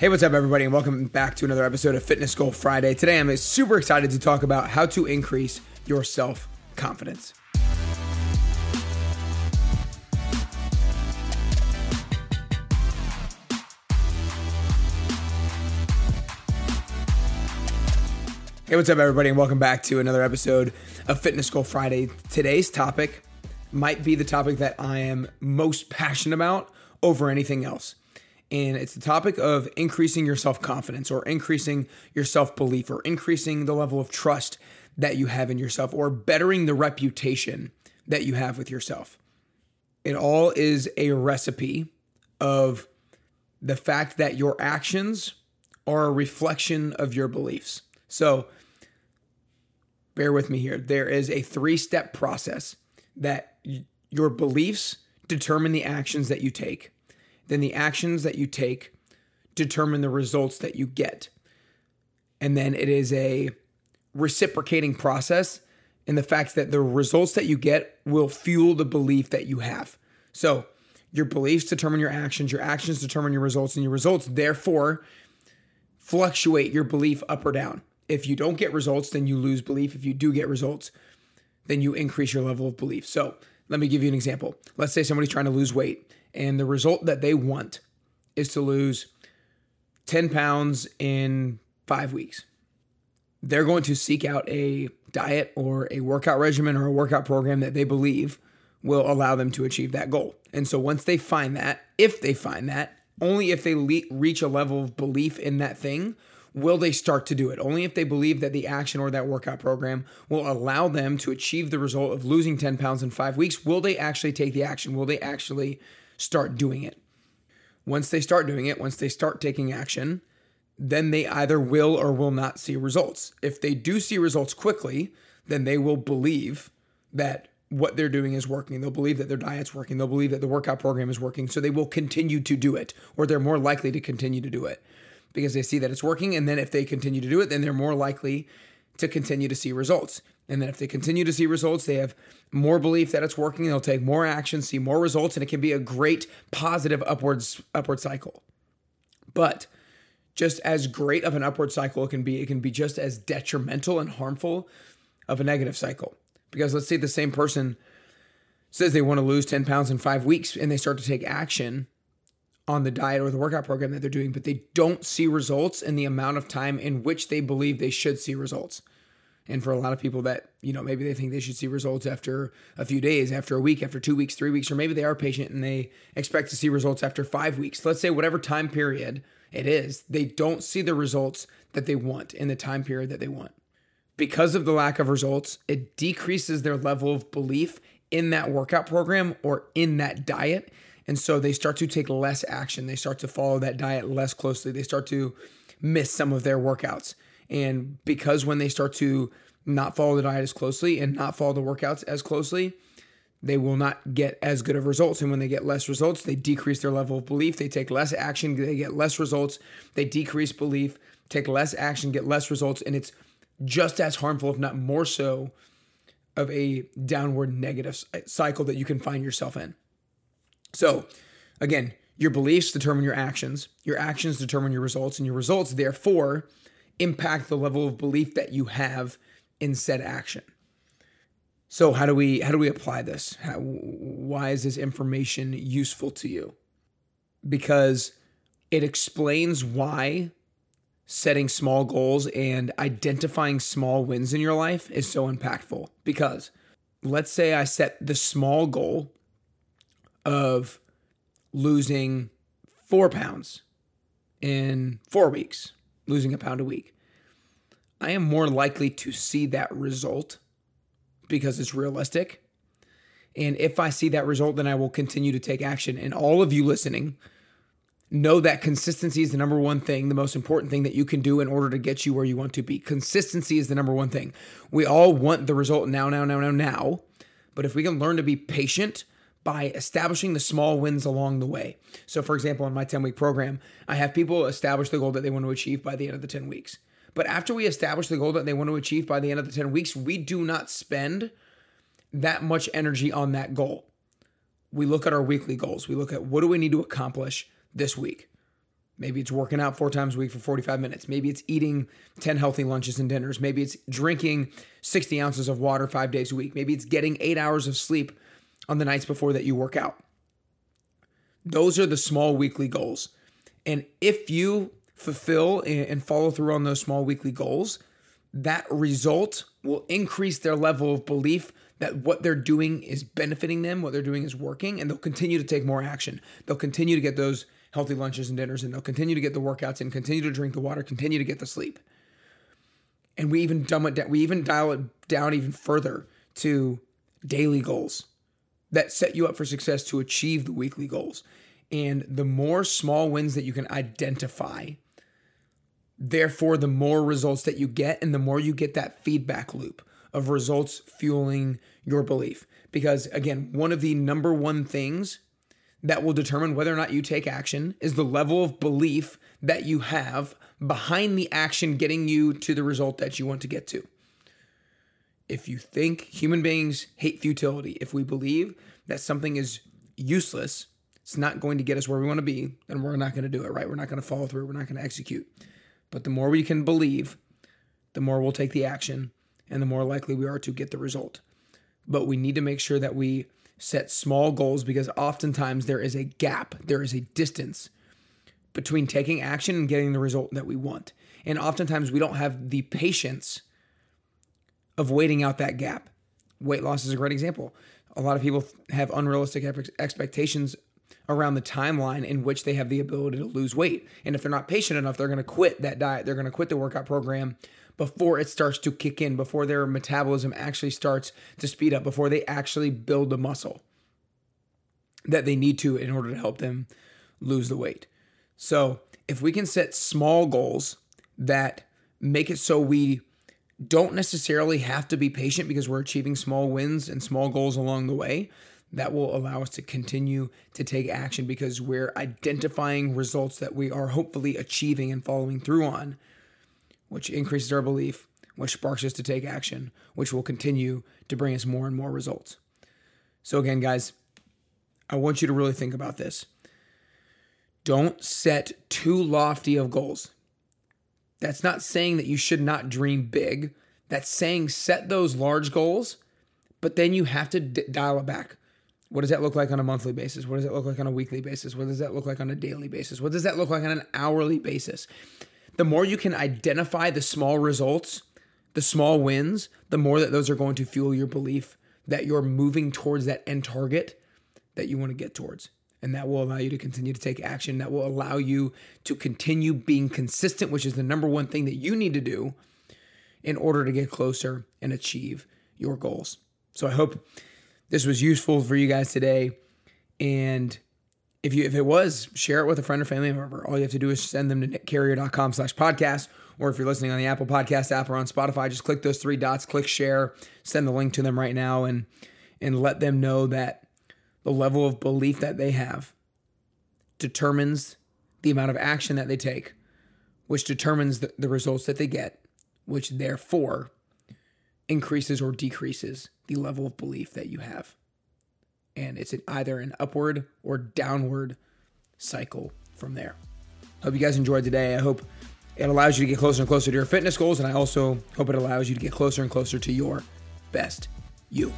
Hey, what's up, everybody, and welcome back to another episode of Fitness Goal Friday. Today, I'm super excited to talk about how to increase your self confidence. Hey, what's up, everybody, and welcome back to another episode of Fitness Goal Friday. Today's topic might be the topic that I am most passionate about over anything else and it's the topic of increasing your self confidence or increasing your self belief or increasing the level of trust that you have in yourself or bettering the reputation that you have with yourself. It all is a recipe of the fact that your actions are a reflection of your beliefs. So, bear with me here. There is a three step process that your beliefs determine the actions that you take then the actions that you take determine the results that you get. And then it is a reciprocating process in the fact that the results that you get will fuel the belief that you have. So, your beliefs determine your actions, your actions determine your results, and your results, therefore, fluctuate your belief up or down. If you don't get results, then you lose belief. If you do get results, then you increase your level of belief. So, let me give you an example. Let's say somebody's trying to lose weight and the result that they want is to lose 10 pounds in five weeks. They're going to seek out a diet or a workout regimen or a workout program that they believe will allow them to achieve that goal. And so once they find that, if they find that, only if they le- reach a level of belief in that thing will they start to do it. Only if they believe that the action or that workout program will allow them to achieve the result of losing 10 pounds in five weeks will they actually take the action. Will they actually start doing it. Once they start doing it, once they start taking action, then they either will or will not see results. If they do see results quickly, then they will believe that what they're doing is working. They'll believe that their diet's working. They'll believe that the workout program is working. So they will continue to do it, or they're more likely to continue to do it because they see that it's working. And then if they continue to do it, then they're more likely to continue to see results. And then if they continue to see results, they have more belief that it's working. They'll take more action, see more results, and it can be a great positive upwards upward cycle. But just as great of an upward cycle it can be, it can be just as detrimental and harmful of a negative cycle. Because let's say the same person says they want to lose 10 pounds in five weeks and they start to take action on the diet or the workout program that they're doing, but they don't see results in the amount of time in which they believe they should see results. And for a lot of people that, you know, maybe they think they should see results after a few days, after a week, after two weeks, three weeks, or maybe they are patient and they expect to see results after five weeks. Let's say whatever time period it is, they don't see the results that they want in the time period that they want. Because of the lack of results, it decreases their level of belief in that workout program or in that diet. And so they start to take less action. They start to follow that diet less closely. They start to miss some of their workouts. And because when they start to not follow the diet as closely and not follow the workouts as closely, they will not get as good of results. And when they get less results, they decrease their level of belief. They take less action, they get less results. They decrease belief, take less action, get less results. And it's just as harmful, if not more so, of a downward negative cycle that you can find yourself in. So, again, your beliefs determine your actions, your actions determine your results, and your results, therefore, impact the level of belief that you have in said action. So how do we how do we apply this? How, why is this information useful to you? Because it explains why setting small goals and identifying small wins in your life is so impactful. Because let's say I set the small goal of losing four pounds in four weeks losing a pound a week, I am more likely to see that result because it's realistic. And if I see that result, then I will continue to take action. And all of you listening, know that consistency is the number one thing, the most important thing that you can do in order to get you where you want to be. Consistency is the number one thing. We all want the result now, now, now, now, now. But if we can learn to be patient, by establishing the small wins along the way. So, for example, in my 10 week program, I have people establish the goal that they want to achieve by the end of the 10 weeks. But after we establish the goal that they want to achieve by the end of the 10 weeks, we do not spend that much energy on that goal. We look at our weekly goals. We look at what do we need to accomplish this week? Maybe it's working out four times a week for 45 minutes. Maybe it's eating 10 healthy lunches and dinners. Maybe it's drinking 60 ounces of water five days a week. Maybe it's getting eight hours of sleep on the nights before that you work out. Those are the small weekly goals. And if you fulfill and follow through on those small weekly goals, that result will increase their level of belief that what they're doing is benefiting them, what they're doing is working, and they'll continue to take more action. They'll continue to get those healthy lunches and dinners, and they'll continue to get the workouts and continue to drink the water, continue to get the sleep. And we even dumb it down, we even dial it down even further to daily goals that set you up for success to achieve the weekly goals. And the more small wins that you can identify, therefore, the more results that you get, and the more you get that feedback loop of results fueling your belief. Because again, one of the number one things that will determine whether or not you take action is the level of belief that you have behind the action getting you to the result that you want to get to. If you think human beings hate futility, if we believe that something is useless, it's not going to get us where we want to be, then we're not going to do it, right? We're not going to follow through, we're not going to execute. But the more we can believe, the more we'll take the action and the more likely we are to get the result. But we need to make sure that we set small goals because oftentimes there is a gap, there is a distance between taking action and getting the result that we want. And oftentimes we don't have the patience of waiting out that gap. Weight loss is a great example. A lot of people have unrealistic expectations around the timeline in which they have the ability to lose weight. And if they're not patient enough, they're going to quit that diet, they're going to quit the workout program before it starts to kick in, before their metabolism actually starts to speed up, before they actually build the muscle that they need to in order to help them lose the weight. So, if we can set small goals that make it so we don't necessarily have to be patient because we're achieving small wins and small goals along the way, that will allow us to continue to take action because we're identifying results that we are hopefully achieving and following through on which increases our belief, which sparks us to take action, which will continue to bring us more and more results. So, again, guys, I want you to really think about this. Don't set too lofty of goals. That's not saying that you should not dream big. That's saying set those large goals, but then you have to d- dial it back. What does that look like on a monthly basis? What does that look like on a weekly basis? What does that look like on a daily basis? What does that look like on an hourly basis? the more you can identify the small results, the small wins, the more that those are going to fuel your belief that you're moving towards that end target that you want to get towards. And that will allow you to continue to take action. That will allow you to continue being consistent, which is the number one thing that you need to do in order to get closer and achieve your goals. So I hope this was useful for you guys today. And if you if it was, share it with a friend or family member. All you have to do is send them to nickcarrier.com slash podcast. Or if you're listening on the Apple Podcast app or on Spotify, just click those three dots, click share, send the link to them right now and and let them know that the level of belief that they have determines the amount of action that they take, which determines the, the results that they get, which therefore increases or decreases the level of belief that you have and it's an, either an upward or downward cycle from there. Hope you guys enjoyed today. I hope it allows you to get closer and closer to your fitness goals, and I also hope it allows you to get closer and closer to your best you.